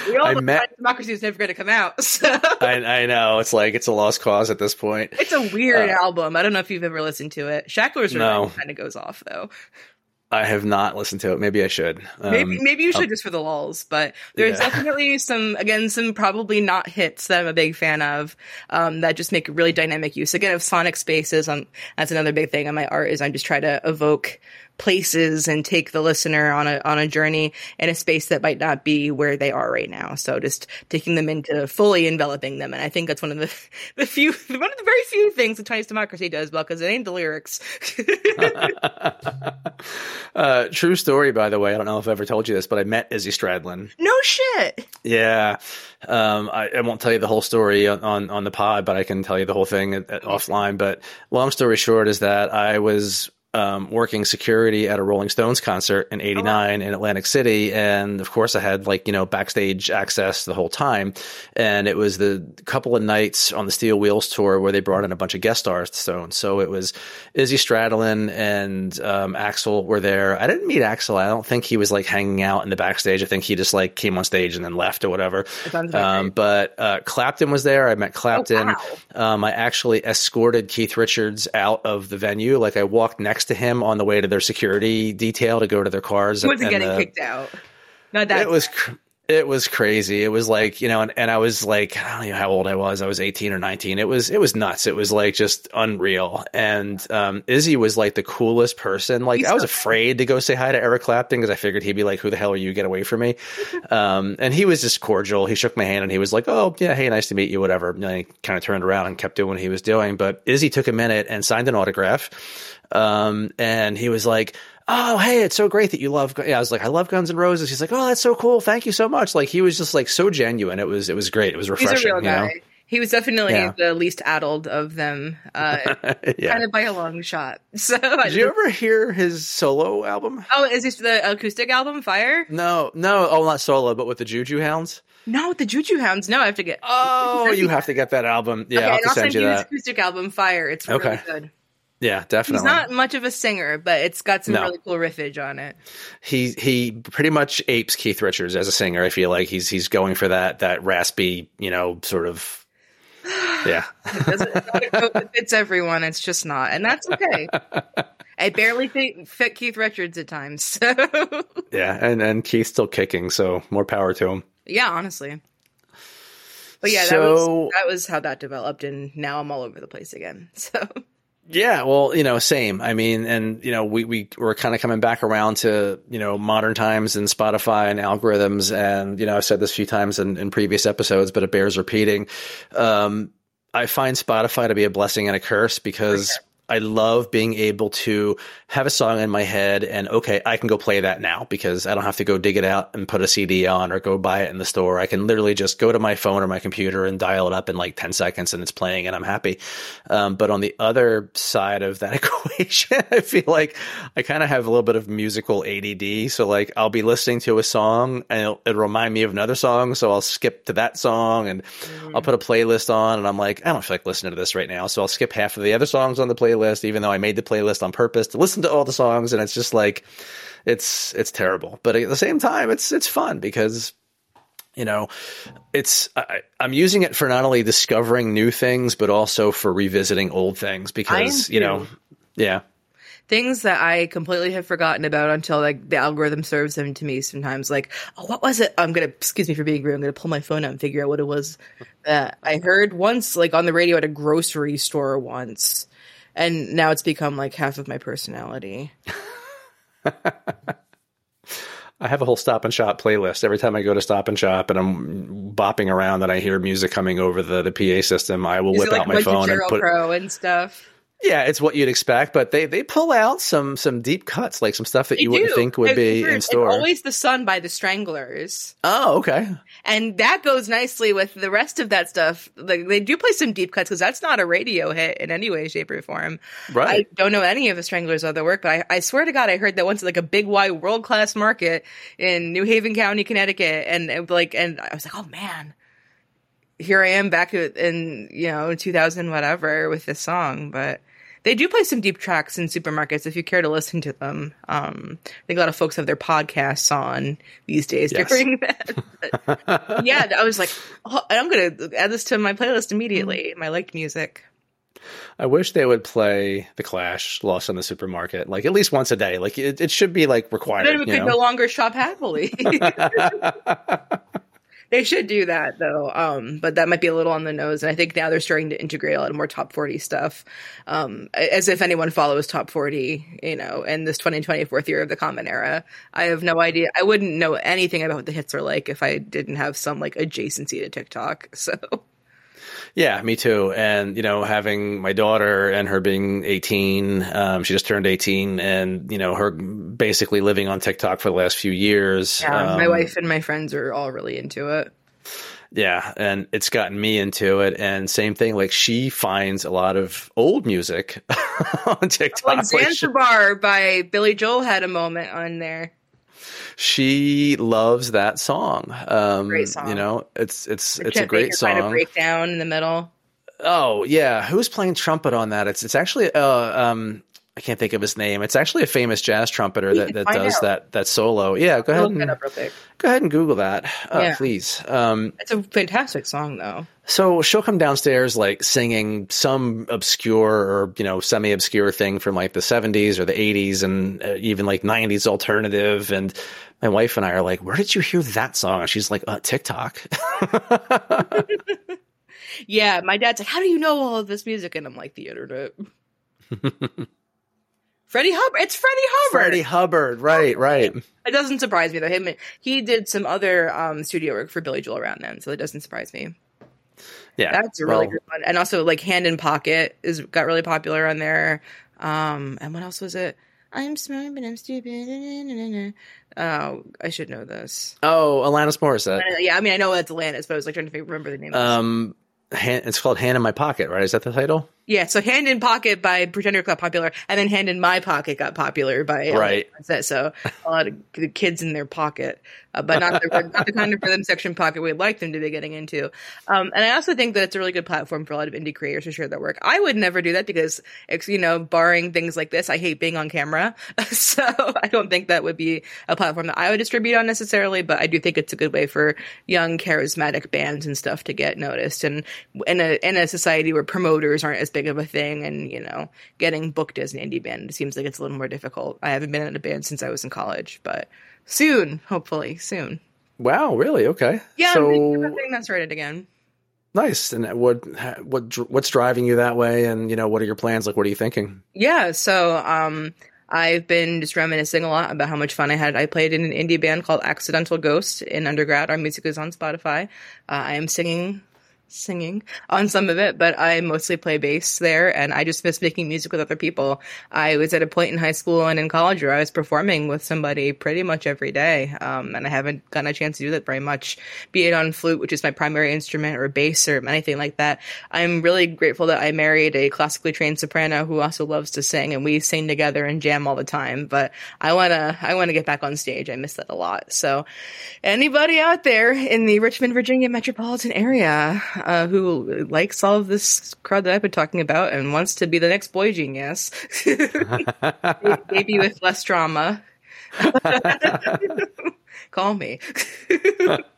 we all I know met- Chinese democracy is never going to come out. So I, I know it's like it's a lost cause at this point. it's a weird album. I don't know if you've ever listened to it. Shackler's No. Kind of goes off though. I have not listened to it. Maybe I should. Um, Maybe maybe you should just for the lulls, but there's Yeah. definitely some again some probably not hits that I'm a big fan of um, that just make really dynamic use again of sonic spaces. Um, that's another big thing on my art is I'm just trying to evoke places and take the listener on a on a journey in a space that might not be where they are right now. So just taking them into fully enveloping them, and I think that's one of the the few one of the very few things that Chinese democracy does well because it ain't the lyrics. uh, true story, by the way. I don't know if I ever told you this, but I met Izzy Stradlin. no shit. Yeah, um, I, I won't tell you the whole story on, on, on the pod, but I can tell you the whole thing at, at offline. But long story short is that I was um, working security at a Rolling Stones concert in '89 in Atlantic City, and of course I had like you know backstage access the whole time. And it was the couple of nights on the Steel Wheels tour where they brought in a bunch of guest stars to Stones. So it was Izzy Stradlin and um, Axl were there. I didn't meet Axl. I don't think he was like hanging out in the backstage. I think he just like came on stage and then left or whatever. Um, but uh, Clapton was there. I met Clapton. Oh, wow. Um, I actually escorted Keith Richards out of the venue. Like I walked next to him on the way to their security detail to go to their cars. He wasn't and getting the- kicked out. Not that it was cr- it was crazy. It was like you know, and, and I was like, I don't know how old I was. I was eighteen or nineteen. It was it was nuts. It was like just unreal. And um, Izzy was like the coolest person. Like He's I was so- afraid to go say hi to Eric Clapton because I figured he'd be like, "Who the hell are you? Get away from me!" um, and he was just cordial. He shook my hand and he was like, "Oh yeah, hey, nice to meet you." Whatever. And then he kind of turned around and kept doing what he was doing. But Izzy took a minute and signed an autograph. Um, and he was like, Oh, hey, it's so great that you love. Yeah, I was like, I love Guns N' Roses. He's like, Oh, that's so cool. Thank you so much. Like, he was just like so genuine. It was, it was great. It was He's refreshing. a real you know? guy. He was definitely Yeah. the least addled of them, uh, yeah. kind of by a long shot. So, Did you ever hear his solo album? oh, is this the acoustic album Fire? No, no. Oh, not solo, but with the Juju Hounds. No, with the Juju Hounds. No, I have to get. Oh, you have to get that album. Yeah, okay, I'll and I'll send send you you that. acoustic album Fire. It's really Okay. good. Yeah, definitely. He's not much of a singer, but it's got some No. really cool riffage on it. he he pretty much apes Keith Richards as a singer. I feel like he's he's going for that that raspy, you know, sort of. Yeah, It doesn't, it's not a coat that fits everyone. It's just not, and that's okay. I barely fit, fit Keith Richards at times. So yeah, and and Keith's still kicking, so more power to him. yeah, honestly. But yeah, that was that was how that developed, and now I'm all over the place again. So Yeah, well, you know, same. I mean, and you know, we we we're kind of coming back around to you know modern times and Spotify and algorithms, and you know, I've said this a few times in, in previous episodes, but it bears repeating. Um, I find Spotify to be a blessing and a curse because I love being able to have a song in my head and okay, I can go play that now because I don't have to go dig it out and put a CD on or go buy it in the store. I can literally just go to my phone or my computer and dial it up in like 10 seconds and it's playing and I'm happy. Um, but on the other side of that equation, I feel like I kind of have a little bit of musical ADD. So like I'll be listening to a song and it'll, it'll remind me of another song. So I'll skip to that song and I'll put a playlist on and I'm like, I don't feel like listening to this right now. So I'll skip half of the other songs on the playlist, even though I made the playlist on purpose to listen to all the songs. And it's just like, it's, it's terrible. But at the same time, it's, it's fun because you know, it's I, I'm using it for not only discovering new things, but also for revisiting old things because you know, yeah, things that I completely have forgotten about until like the algorithm serves them to me sometimes. Like, oh, what was it? I'm gonna excuse me for being rude. I'm gonna pull my phone out and figure out what it was that I heard once, like on the radio at a grocery store once, and now it's become like half of my personality. I have a whole Stop and Shop playlist. Every time I go to Stop and Shop and I'm bopping around and I hear music coming over the the PA system, I will Is whip like out my phone and put. Crow and stuff? Yeah, it's what you'd expect, but they they pull out some some deep cuts, like some stuff that you wouldn't think would I've be heard in store. Always the Sun by the Stranglers. oh, okay. And that goes nicely with the rest of that stuff. Like they do play some deep cuts because that's not a radio hit in any way, shape, or form. Right. I don't know any of the Stranglers' other work, but I, I swear to God, I heard that once at like a big, Y world class market in New Haven County, Connecticut, and it, like, and I was like, oh man, here I am back in you know 2000 whatever with this song, but. They do play some deep tracks in supermarkets if you care to listen to them. Um, I think a lot of folks have their podcasts on these days Yes. during that. Yeah, I was like, oh, I'm going to add this to my playlist immediately. My liked music. I wish they would play The Clash, Lost in the Supermarket, like at least once a day. Like it, it should be like required. Then we you could know? no longer shop happily. they should do that though. Um, but that might be a little on the nose. And I think now they're starting to integrate a lot more top 40 stuff. Um, as if anyone follows top 40, you know, in this 2024th year of the common era. I have no idea. I wouldn't know anything about what the hits are like if I didn't have some like adjacency to TikTok. So Yeah, me too. And, you know, having my daughter and her being 18, um, she just turned 18 and, you know, her basically living on TikTok for the last few years. yeah, my um, wife and my friends are all really into it. Yeah, and it's gotten me into it. And same thing, like she finds a lot of old music on TikTok. Like Zanzibar by Billy Joel had a moment on there. She loves that song. Um, Great song. You know, it's it's it's a great song. Kind of breakdown in the middle. Oh yeah, who's playing trumpet on that? It's it's actually uh um I can't think of his name. It's actually a famous jazz trumpeter that, that does out. that that solo. Yeah, go ahead and up real quick. go ahead and Google that, uh, Yeah. please. Um, It's a fantastic song, though. so she'll come downstairs like singing some obscure or you know semi obscure thing from like the seventies or the eighties and uh, even like nineties alternative. And my wife and I are like, "Where did you hear that song?" And she's like, uh, "TikTok." Yeah, my dad's like, "How do you know all of this music?" And I'm like, "The internet." Freddie Hubbard. It's Freddie Hubbard. Freddie Hubbard, right, right. It doesn't surprise me though. Him, he did some other um, studio work for Billy Joel around then, so it doesn't surprise me. Yeah, That's a really well, good one. And also, like Hand in Pocket is got really popular on there. Um, and what else was it? I'm smart, but I'm stupid. Oh, I should know this. Oh, Alanis Morissette. Yeah, I mean, I know it's Alanis, but I was like trying to remember the name. of. Um, hand, it's called "Hand in My Pocket," right? Is that the title? Yeah, so Hand in Pocket by Pretender got popular, and then Hand in My Pocket got popular by Right. That so a lot of the kids in their pocket, uh, but not the, not the kind of rhythm section pocket we'd like them to be getting into. Um, and I also think that it's a really good platform for a lot of indie creators to share their work. I would never do that because, you know, barring things like this, I hate being on camera, so I don't think that would be a platform that I would distribute on necessarily. But I do think it's a good way for young, charismatic bands and stuff to get noticed, and in a in a society where promoters aren't as big of a thing, and you know, getting booked as an indie band seems like it's a little more difficult. I haven't been in a band since I was in college, but soon, hopefully, soon. Wow, really? Okay. Yeah, I'm So about getting that started again. nice. And what what what's driving you that way? And you know, what are your plans? Like, what are you thinking? Yeah, so um I've been just reminiscing a lot about how much fun I had. I played in an indie band called Accidental Ghost in undergrad. Our music is on Spotify. Uh, I am singing singing on some of it, but I mostly play bass there and I just miss making music with other people. I was at a point in high school and in college where I was performing with somebody pretty much every day. Um, and I haven't gotten a chance to do that very much, be it on flute, which is my primary instrument or bass or anything like that. I'm really grateful that I married a classically trained soprano who also loves to sing and we sing together and jam all the time. But I want to, I want to get back on stage. I miss that a lot. So anybody out there in the Richmond, Virginia metropolitan area, uh, who likes all of this crowd that I've been talking about and wants to be the next boy genius, maybe with less drama, call me.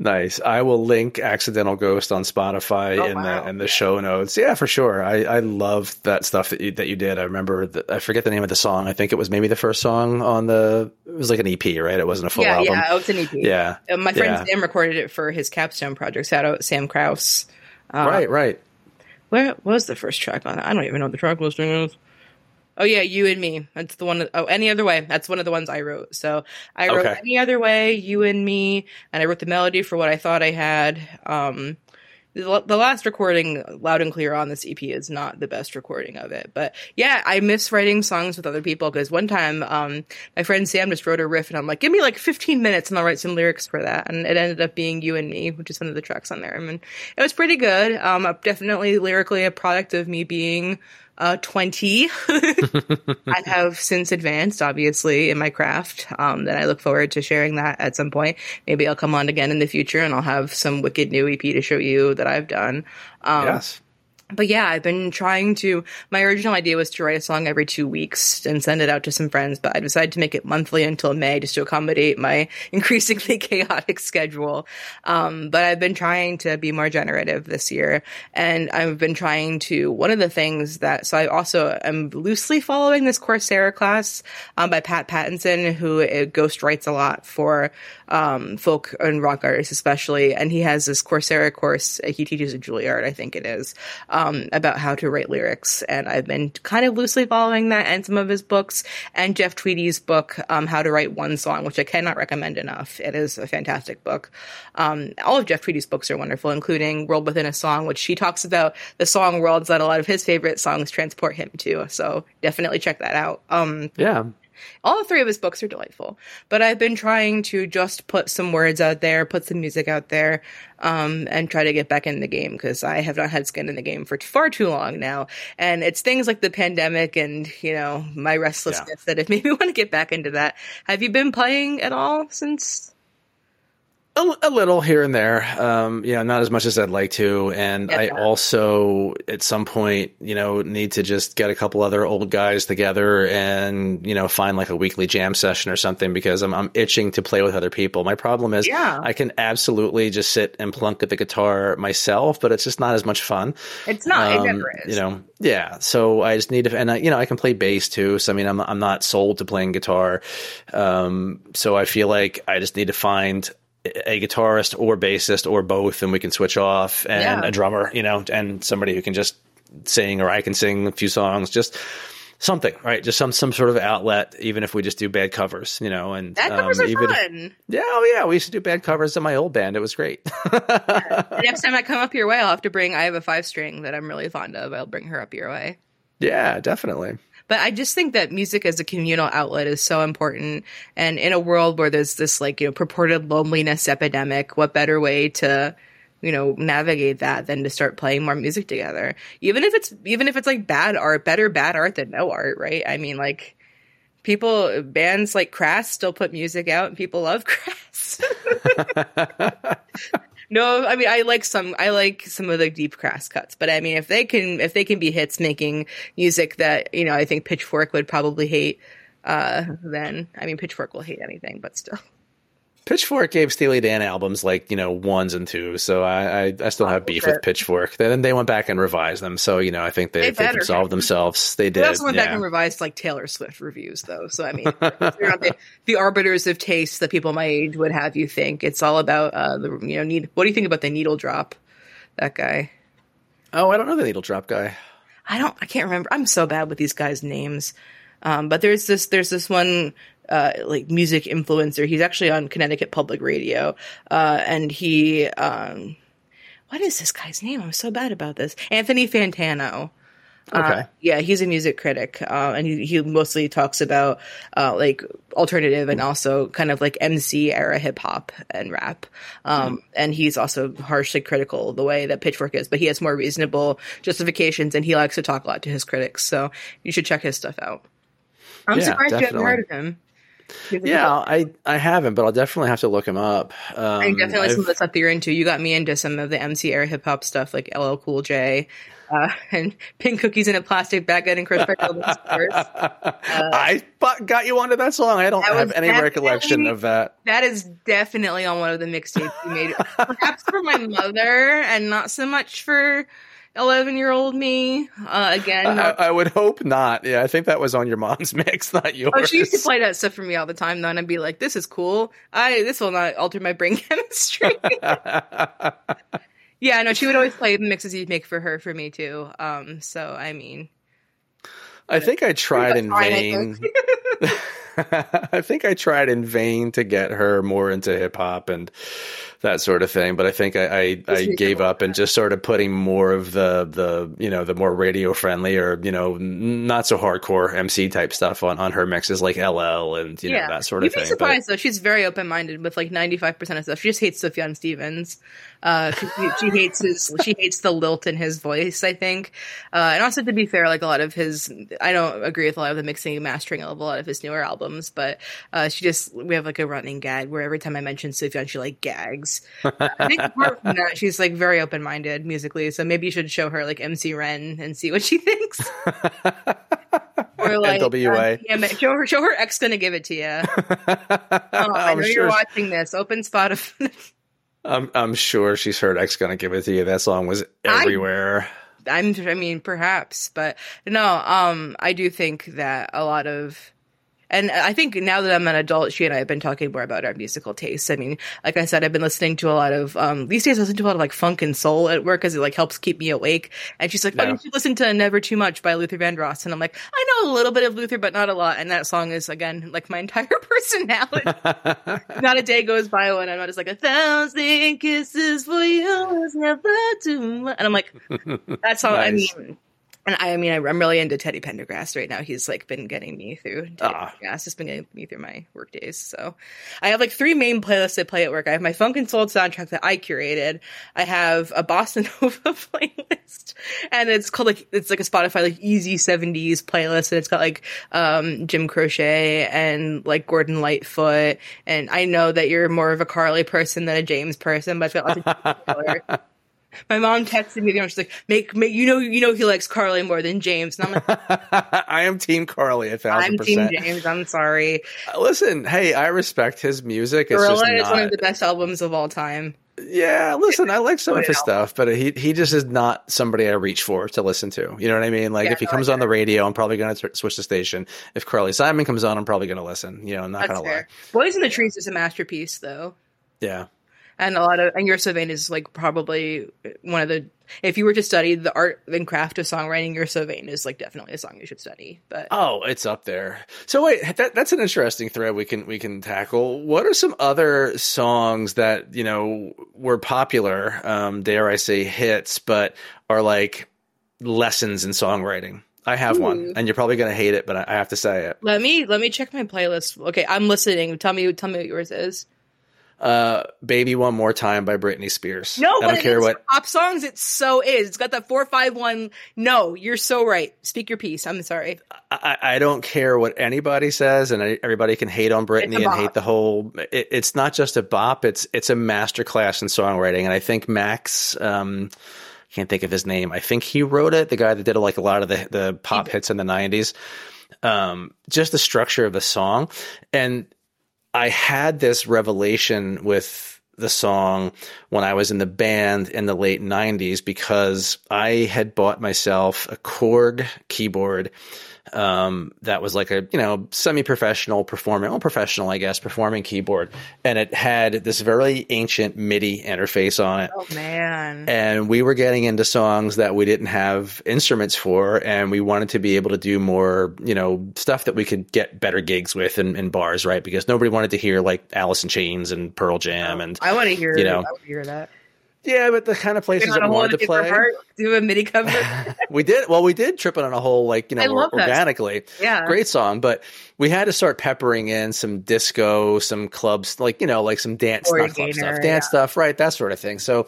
Nice. I will link Accidental Ghost on Spotify Oh, in wow. the in the show notes. Yeah, for sure. I I love that stuff that you that you did. I remember the, I forget the name of the song. I think it was maybe the first song on the it was like an EP, right? It wasn't a full album. yeah, album. yeah, it's an EP. Yeah. Uh, my friend Yeah. Sam recorded it for his capstone project. Shout out Sam Krause. Uh, right, right. Where was the first track on it? I don't even know what the track listing is. Oh yeah, you and me. That's the one. Oh, any other way. That's one of the ones I wrote. So I wrote Okay. any other way, you and me, and I wrote the melody for what I thought I had. Um, the, the last recording, loud and clear, on this EP is not the best recording of it. But yeah, I miss writing songs with other people because one time, um, my friend Sam just wrote a riff, and I'm like, give me like 15 minutes, and I'll write some lyrics for that. And it ended up being you and me, which is one of the tracks on there. I mean, it was pretty good. Um, definitely lyrically a product of me being uh, 20. I have since advanced, obviously, in my craft. Um, that I look forward to sharing that at some point. Maybe I'll come on again in the future and I'll have some wicked new EP to show you that I've done. Um, yes. But yeah, I've been trying to. My original idea was to write a song every two weeks and send it out to some friends, but I decided to make it monthly until May just to accommodate my increasingly chaotic schedule. Um, but I've been trying to be more generative this year, and I've been trying to. One of the things that so I also am loosely following this Coursera class um, by Pat Pattison, who uh, ghost writes a lot for um, folk and rock artists, especially, and he has this Coursera course uh, he teaches at Juilliard, I think it is um, about how to write lyrics. And I've been kind of loosely following that and some of his books and Jeff Tweedy's book, um, How to Write One Song, which I cannot recommend enough. It is a fantastic book. Um, all of Jeff Tweedy's books are wonderful, including World Within a Song, which he talks about the song worlds that a lot of his favorite songs transport him to. So definitely check that out. Um, Yeah. All three of his books are delightful, but I've been trying to just put some words out there, put some music out there, um, and try to get back in the game because I have not had skin in the game for far too long now. And it's things like the pandemic and, you know, my restlessness yeah. that have made me want to get back into that. Have you been playing at all since? A, a, little here and there, um, know, not as much as I'd like to. And yeah. I also, at some point, you know, need to just get a couple other old guys together and, you know, find like a weekly jam session or something because I'm, I'm itching to play with other people. My problem is yeah. I can absolutely just sit and plunk at the guitar myself, but it's just not as much fun. It's not, um, it never is. You know, yeah. So I just need to, and I, you know, I can play bass too. So I mean, I'm, I'm not sold to playing guitar. Um, so I feel like I just need to find a guitarist or bassist or both, and we can switch off, and yeah. a drummer, you know, and somebody who can just sing, or I can sing a few songs, just something, right? Just some some sort of outlet, even if we just do bad covers, you know. And bad covers um, are even fun. If, yeah, oh yeah, we used to do bad covers in my old band. It was great. yeah. Next time I come up your way, I'll have to bring. I have a five string that I'm really fond of. I'll bring her up your way. Yeah, definitely. But I just think that music as a communal outlet is so important. And in a world where there's this like, you know, purported loneliness epidemic, what better way to, you know, navigate that than to start playing more music together? Even if it's, even if it's like bad art, better bad art than no art, right? I mean, like, people bands like crass still put music out and people love crass No, I mean I like some I like some of the deep crass cuts, but I mean if they can if they can be hits making music that, you know, I think Pitchfork would probably hate uh then I mean Pitchfork will hate anything, but still. Pitchfork gave Steely Dan albums like you know ones and twos, so I I, I still have beef with Pitchfork. Then they went back and revised them, so you know I think they, they, they solved themselves. They did. They also went yeah. back and revised like Taylor Swift reviews, though. So I mean, the, the, arbiters of taste that people my age would have you think. It's all about uh, the you know need. What do you think about the needle drop? That guy. Oh, I don't know the needle drop guy. I don't. I can't remember. I'm so bad with these guys' names. Um, but there's this there's this one uh, like music influencer. He's actually on Connecticut Public Radio, uh, and he, um, what is this guy's name? I'm so bad about this. Anthony Fantano. Uh, okay. Uh, yeah, he's a music critic, uh, and he, he, mostly talks about uh, like alternative and also kind of like MC era hip hop and rap. Um, mm. And he's also harshly critical the way that Pitchfork is, but he has more reasonable justifications, and he likes to talk a lot to his critics. So you should check his stuff out. I'm yeah, surprised definitely. you haven't heard of him. Yeah, I I haven't, but I'll definitely have to look him up. Um, I definitely I've, some of the stuff that you're into. You got me into some of the MC era hip hop stuff, like LL Cool J. Uh, and pink cookies in a plastic bag and Chris uh, I got you onto that song. I don't have any recollection of that. That is definitely on one of the mixtapes you made, perhaps for my mother, and not so much for 11 year old me. Uh, again, I, I, would hope not. Yeah, I think that was on your mom's mix, not yours. Oh, she used to play that stuff for me all the time, though, and I'd be like, this is cool. I This will not alter my brain chemistry. yeah, no, she would always play the mixes you'd make for her for me, too. Um, so, I mean. I think I tried in vain. I think I tried in vain to get her more into hip hop and that sort of thing. But I think I, I, I gave up and just started putting more of the, the, you know, the more radio friendly or, you know, not so hardcore MC type stuff on, on her mixes like LL and, you yeah. know, that sort of You'd thing. You'd be surprised but, though. She's very open minded with like 95% of stuff. She just hates Sufjan Stevens. Uh, she, she, hates his, she hates the lilt in his voice, I think. Uh, and also to be fair, like a lot of his, I don't agree with a lot of the mixing and mastering of a lot of his newer albums, but, uh, she just, we have like a running gag where every time I mention Sufjan, she like gags. I think apart from that, she's like very open minded musically. So maybe you should show her like MC Ren and see what she thinks. or like NWA. Uh, show her, show her X gonna give it to you. oh, I know sure. you're watching this. Open Spotify. I'm I'm sure she's heard X gonna give it to you. That song was everywhere. I, I'm I mean perhaps, but no, um I do think that a lot of and I think now that I'm an adult, she and I have been talking more about our musical tastes. I mean, like I said, I've been listening to a lot of, um, these days I listen to a lot of like funk and soul at work because it like helps keep me awake. And she's like, oh, you listen to Never Too Much by Luther Vandross. And I'm like, I know a little bit of Luther, but not a lot. And that song is again, like my entire personality. not a day goes by when I'm not just like a thousand kisses for you is never too much. And I'm like, that song, nice. I mean, And I, I mean, I'm really into Teddy Pendergrass right now. He's like been getting me through. Teddy Ah. Pendergrass has been getting me through my work days. So I have like three main playlists I play at work. I have my Funk and Soul soundtrack that I curated. I have a Bossa Nova playlist, and it's called like it's like a Spotify like easy '70s playlist, and it's got like um Jim Croce and like Gordon Lightfoot. And I know that you're more of a Carly person than a James person, but it's got lots of. My mom texted me the other she's like, make, make, you know, you know, he likes Carly more than James. And I'm like, I am Team Carly, a thousand I'm Team. James. I'm sorry. Uh, listen, hey, I respect his music. It's just Gorilla is one of the best albums of all time. Yeah, listen, I like some of his stuff, but he he just is not somebody I reach for to listen to. You know what I mean? Like Yeah, if he no, comes on the radio, I'm probably going to switch the station. If Carly Simon comes on, I'm probably going to listen. You know, I'm not going to lie. Boys in the Trees is a masterpiece, though. Yeah. And a lot of, and You're So Vain is like probably one of the, if you were to study the art and craft of songwriting, You're So Vain is like definitely a song you should study. But Oh, it's up there. So wait, that, that's an interesting thread we can we can tackle. What are some other songs that you know were popular, um, dare I say hits, but are like lessons in songwriting? I have one, and you're probably going to hate it, but I, I have to say it. let me, let me check my playlist. Okay. I'm listening. Tell me, tell me what yours is. Uh, "Baby One More Time" by Britney Spears. No, I don't care what. pop songs. It so is. It's got that four five one. No, you're so right. Speak your piece. I'm sorry. I, I don't care what anybody says, and I, everybody can hate on Britney and hate the whole. It, it's not just a bop; it's it's a masterclass in songwriting, and I think Max. Um, can't think of his name. I think he wrote it. The guy that did like a lot of the the pop hits in the '90s. Um, just the structure of the song, and I had this revelation with the song when I was in the band in the late 90s because I had bought myself a Korg keyboard um, that was like a, you know, semi professional performing, well, professional, I guess, performing keyboard. And it had this very ancient MIDI interface on it Oh man. and we were getting into songs that we didn't have instruments for and we wanted to be able to do more you know stuff that we could get better gigs with in, in bars right because nobody wanted to hear like alice in chains and pearl jam and I want to hear. you know, I want to hear that. Yeah but the kind of places that wanted to play do a MIDI cover. we did well we did trippin' on a hole like you know organically Yeah. great song but we had to start peppering in some disco some clubs like you know like some dance not club stuff dance stuff right that sort of thing so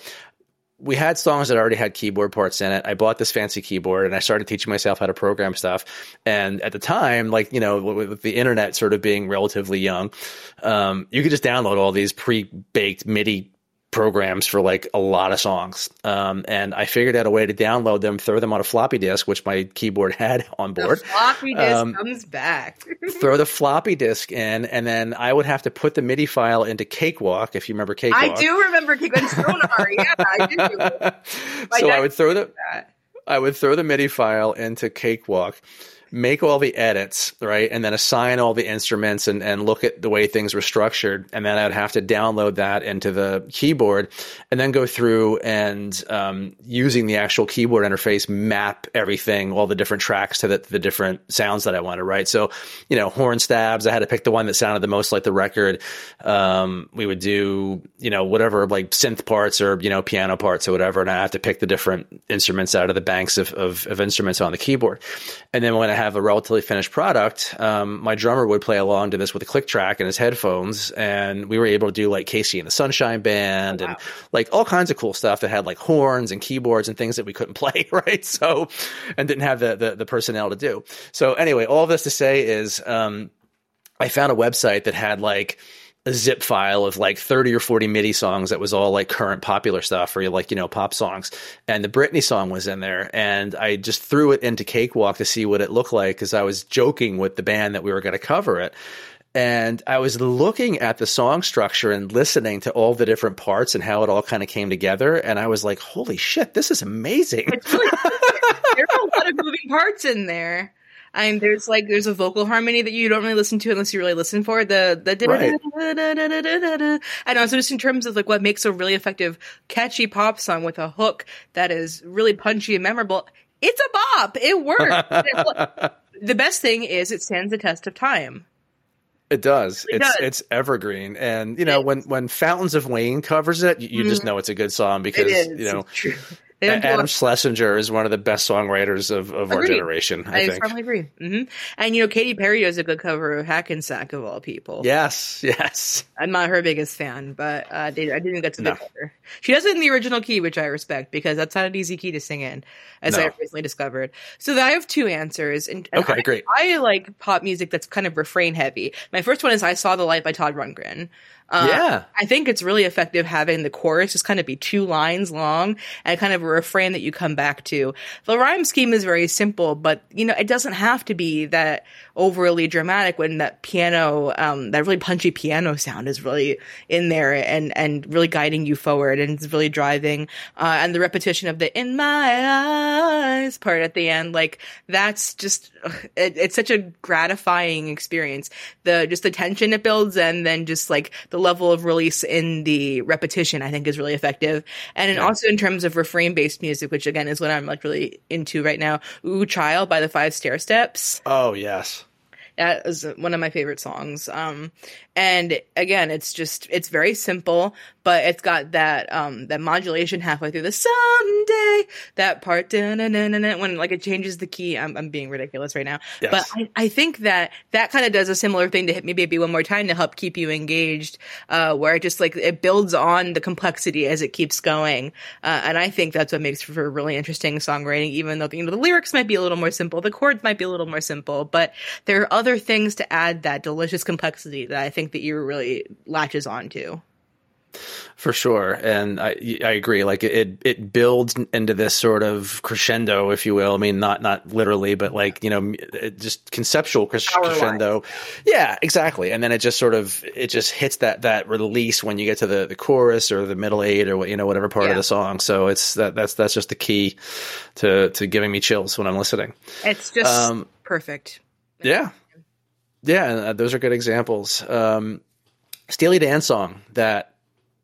we had songs that already had keyboard parts in it. I bought this fancy keyboard and I started teaching myself how to program stuff. And at the time, like, you know, with, with the internet sort of being relatively young, um, you could just download all these pre-baked MIDI programs for like a lot of songs. Um, and I figured out a way to download them, throw them on a floppy disk, which my keyboard had on The board floppy disk Um, comes back. throw the floppy disk in, and then I would have to put the MIDI file into Cakewalk, if you remember Cakewalk. I do remember Cakewalk. Sonar. yeah, I do. My so I would throw the That. I would throw the MIDI file into Cakewalk, make all the edits, right, and then assign all the instruments and, and look at the way things were structured, and then I'd have to download that into the keyboard, and then go through and um, using the actual keyboard interface map everything, all the different tracks to the, the different sounds that I wanted, right? So, you know, horn stabs, I had to pick the one that sounded the most like the record. Um, we would do, you know, whatever like synth parts or, you know, piano parts or whatever. And I have to pick the different instruments out of the banks of, of, of instruments on the keyboard. And then when I have a relatively finished product, um, my drummer would play along to this with a click track and his headphones. And we were able to do like KC and the Sunshine Band and like all kinds of cool stuff that had like horns and keyboards and things that we couldn't play, right? So, and didn't have the, the, the personnel to do. So anyway, all of this to say is, um, I found a website that had like a zip file of like 30 or 40 MIDI songs that was all like current popular stuff or like, you know, pop songs. And the Britney song was in there. And I just threw it into Cakewalk to see what it looked like because I was joking with the band that we were going to cover it. And I was looking at the song structure and listening to all the different parts and how it all kind of came together. And I was like, holy shit, this is amazing. There are a lot of moving parts in there. I mean, there's like there's a vocal harmony that you don't really listen to unless you really listen for it. the the Right. and also just in terms of like what makes a really effective, catchy pop song with a hook that is really punchy and memorable. It's a bop. It works. the best thing is it stands the test of time. It does. It it's does. it's evergreen, and you know when when Fountains of Wayne covers it, you, you just know it's a good song because you know It's. They don't Adam Schlesinger is one of the best songwriters of, of our generation. I, I think. strongly agree. hmm And you know, Katy Perry does a good cover of Hackensack of all people. Yes, yes. I'm not her biggest fan, but uh, they, I didn't get to the No. cover. She does it in the original key, which I respect because that's not an easy key to sing in, as No. I recently discovered. So I have two answers. And, and Okay, I, great. I like pop music that's kind of refrain heavy. My first one is "I Saw the Light" by Todd Rundgren. Uh, Yeah. I think it's really effective having the chorus just kind of be two lines long and kind of a refrain that you come back to. The rhyme scheme is very simple, but you know, it doesn't have to be that overly dramatic when that piano, um, that really punchy piano sound is really in there and, and really guiding you forward and it's really driving. Uh, and the repetition of the in my eyes part at the end, like that's just, it, it's such a gratifying experience. The, just the tension it builds and then just like the level of release in the repetition, I think is really effective. And then also in terms of refrain based music, which again is what I'm like really into right now. Ooh Child by the Five Stairsteps. Oh, yes. That is one of my favorite songs. Um, and again, it's just, it's very simple, but it's got that, um, that modulation halfway through the someday, that part, when like it changes the key. I'm, I'm being ridiculous right now. Yes. But I, I think that that kind of does a similar thing to Hit Me Baby One More Time to help keep you engaged, uh, where it just like, it builds on the complexity as it keeps going. Uh, and I think that's what makes for really interesting songwriting, even though, you know, the lyrics might be a little more simple, the chords might be a little more simple, but there are other things to add that delicious complexity that I think that you really latches onto. For sure, and I I agree. Like it it builds into this sort of crescendo, if you will. I mean, not not literally, but like you know, just conceptual crescendo. Yeah, exactly. And then it just sort of it just hits that that release when you get to the, the chorus or the middle eight or what you know whatever part Yeah. of the song. So it's that that's that's just the key to to giving me chills when I'm listening. It's just Um, perfect. Yeah. Yeah, uh, those are good examples. Um, Steely Dan song that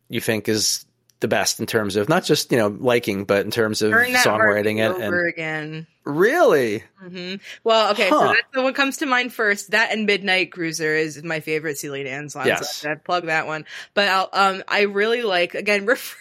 you think is the best in terms of not just you know liking, but in terms of songwriting and, over again. really hmm Well, okay, so Huh. that's the one comes to mind first. That and Midnight Cruiser is my favorite Steely Dan song. Yes. So I plug that one. But I'll, um, I really like again. Ref-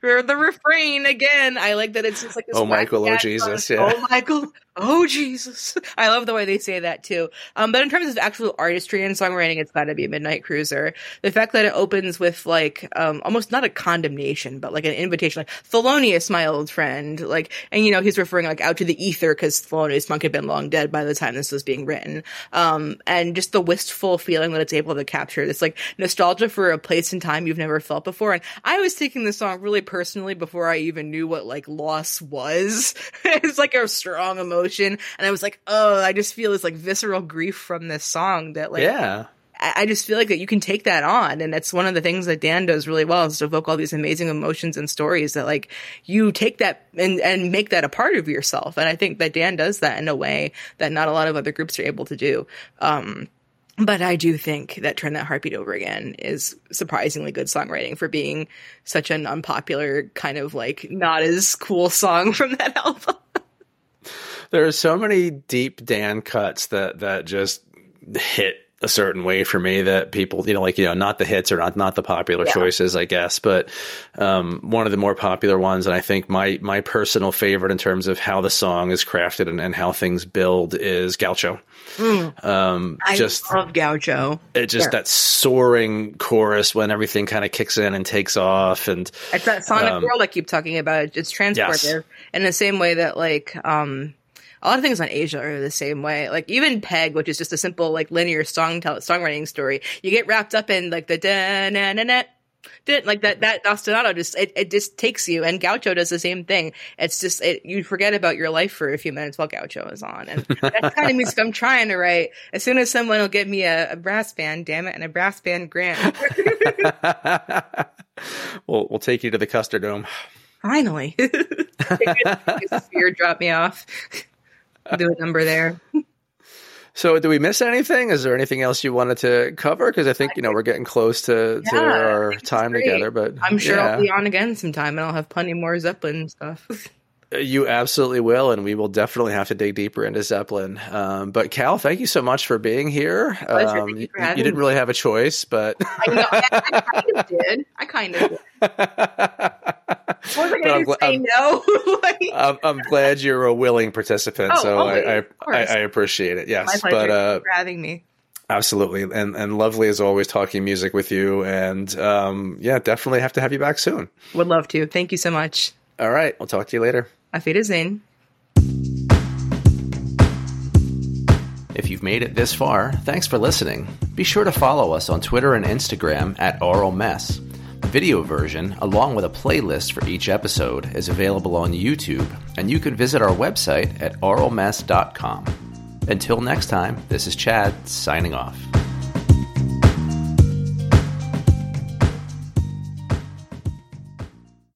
the refrain again. I like that it's just like this. Oh, Michael, oh, Jesus, song. yeah. Oh Michael, oh Jesus. I love the way they say that too. Um, but in terms of actual artistry and songwriting, it's got to be Midnight Cruiser. The fact that it opens with like um almost not a condemnation, but like an invitation, like Thelonious, my old friend, like, and you know he's referring like out to the ether because Thelonious Monk had been long dead by the time this was being written. Um, and just the wistful feeling that it's able to capture. This like nostalgia for a place and time you've never felt before. And I was taking the song really personally before I even knew what like loss was. it's like a strong emotion, and I was like, oh, I just feel this like visceral grief from this song that like yeah. I I just feel like that you can take that on, and that's one of the things that Dan does really well is to evoke all these amazing emotions and stories that like you take that and and make that a part of yourself. And I think that Dan does that in a way that not a lot of other groups are able to do. Um, but I do think that Turn That Heartbeat Over Again is surprisingly good songwriting for being such an unpopular kind of like not as cool song from that album. There are so many deep Dan cuts that that just hit a certain way for me that people you know like you know not the hits or not not the popular Yeah. choices I guess but um, one of the more popular ones and I think my my personal favorite in terms of how the song is crafted and, and how things build is Gaucho um, I just love Gaucho. it just Yeah. that soaring chorus when everything kind of kicks in and takes off and It's that sonic Um, world I keep talking about. It's transportive in the same way that like um a lot of things on Aja are the same way. Like even Peg, which is just a simple like linear song tell- songwriting story, you get wrapped up in like the da na na na. Like that, that ostinato just it, it just takes you, and Gaucho does the same thing. It's just it, you forget about your life for a few minutes while Gaucho is on, and that's kind of music I'm trying to write. As soon as someone will give me a, a brass band, damn it, and a brass band grant, we'll we'll take you to the Custard Dome. Finally. Sphere drop me off. Do a number there. So, do we miss anything? Is there anything else you wanted to cover? Because I think you know we're getting close to, to Yeah, I our think this is time great. together. But I'm sure yeah, I'll be on again sometime and I'll have plenty more Zeppelin stuff. you absolutely will, and we will definitely have to dig deeper into Zeppelin. Um, but Cal, thank you so much for being here. Um, you you, for you didn't really have a choice, but I know, I, I kind of did. I kind of did. was I going to say I'm, no? like, I'm, I'm, glad you're a willing participant, Oh, so always, I, I. I, I appreciate it. Yes, pleasure but uh, for having me. absolutely, and and lovely as always talking music with you, and um, yeah, definitely have to have you back soon. Would love to. Thank you so much. All right, we'll talk to you later. Auf Wiedersehen. If you've made it this far, thanks for listening. Be sure to follow us on Twitter and Instagram at Aural Mess. Video version, along with a playlist for each episode, is available on YouTube, and you can visit our website at auralmess.com. Until next time, this is Chad signing off.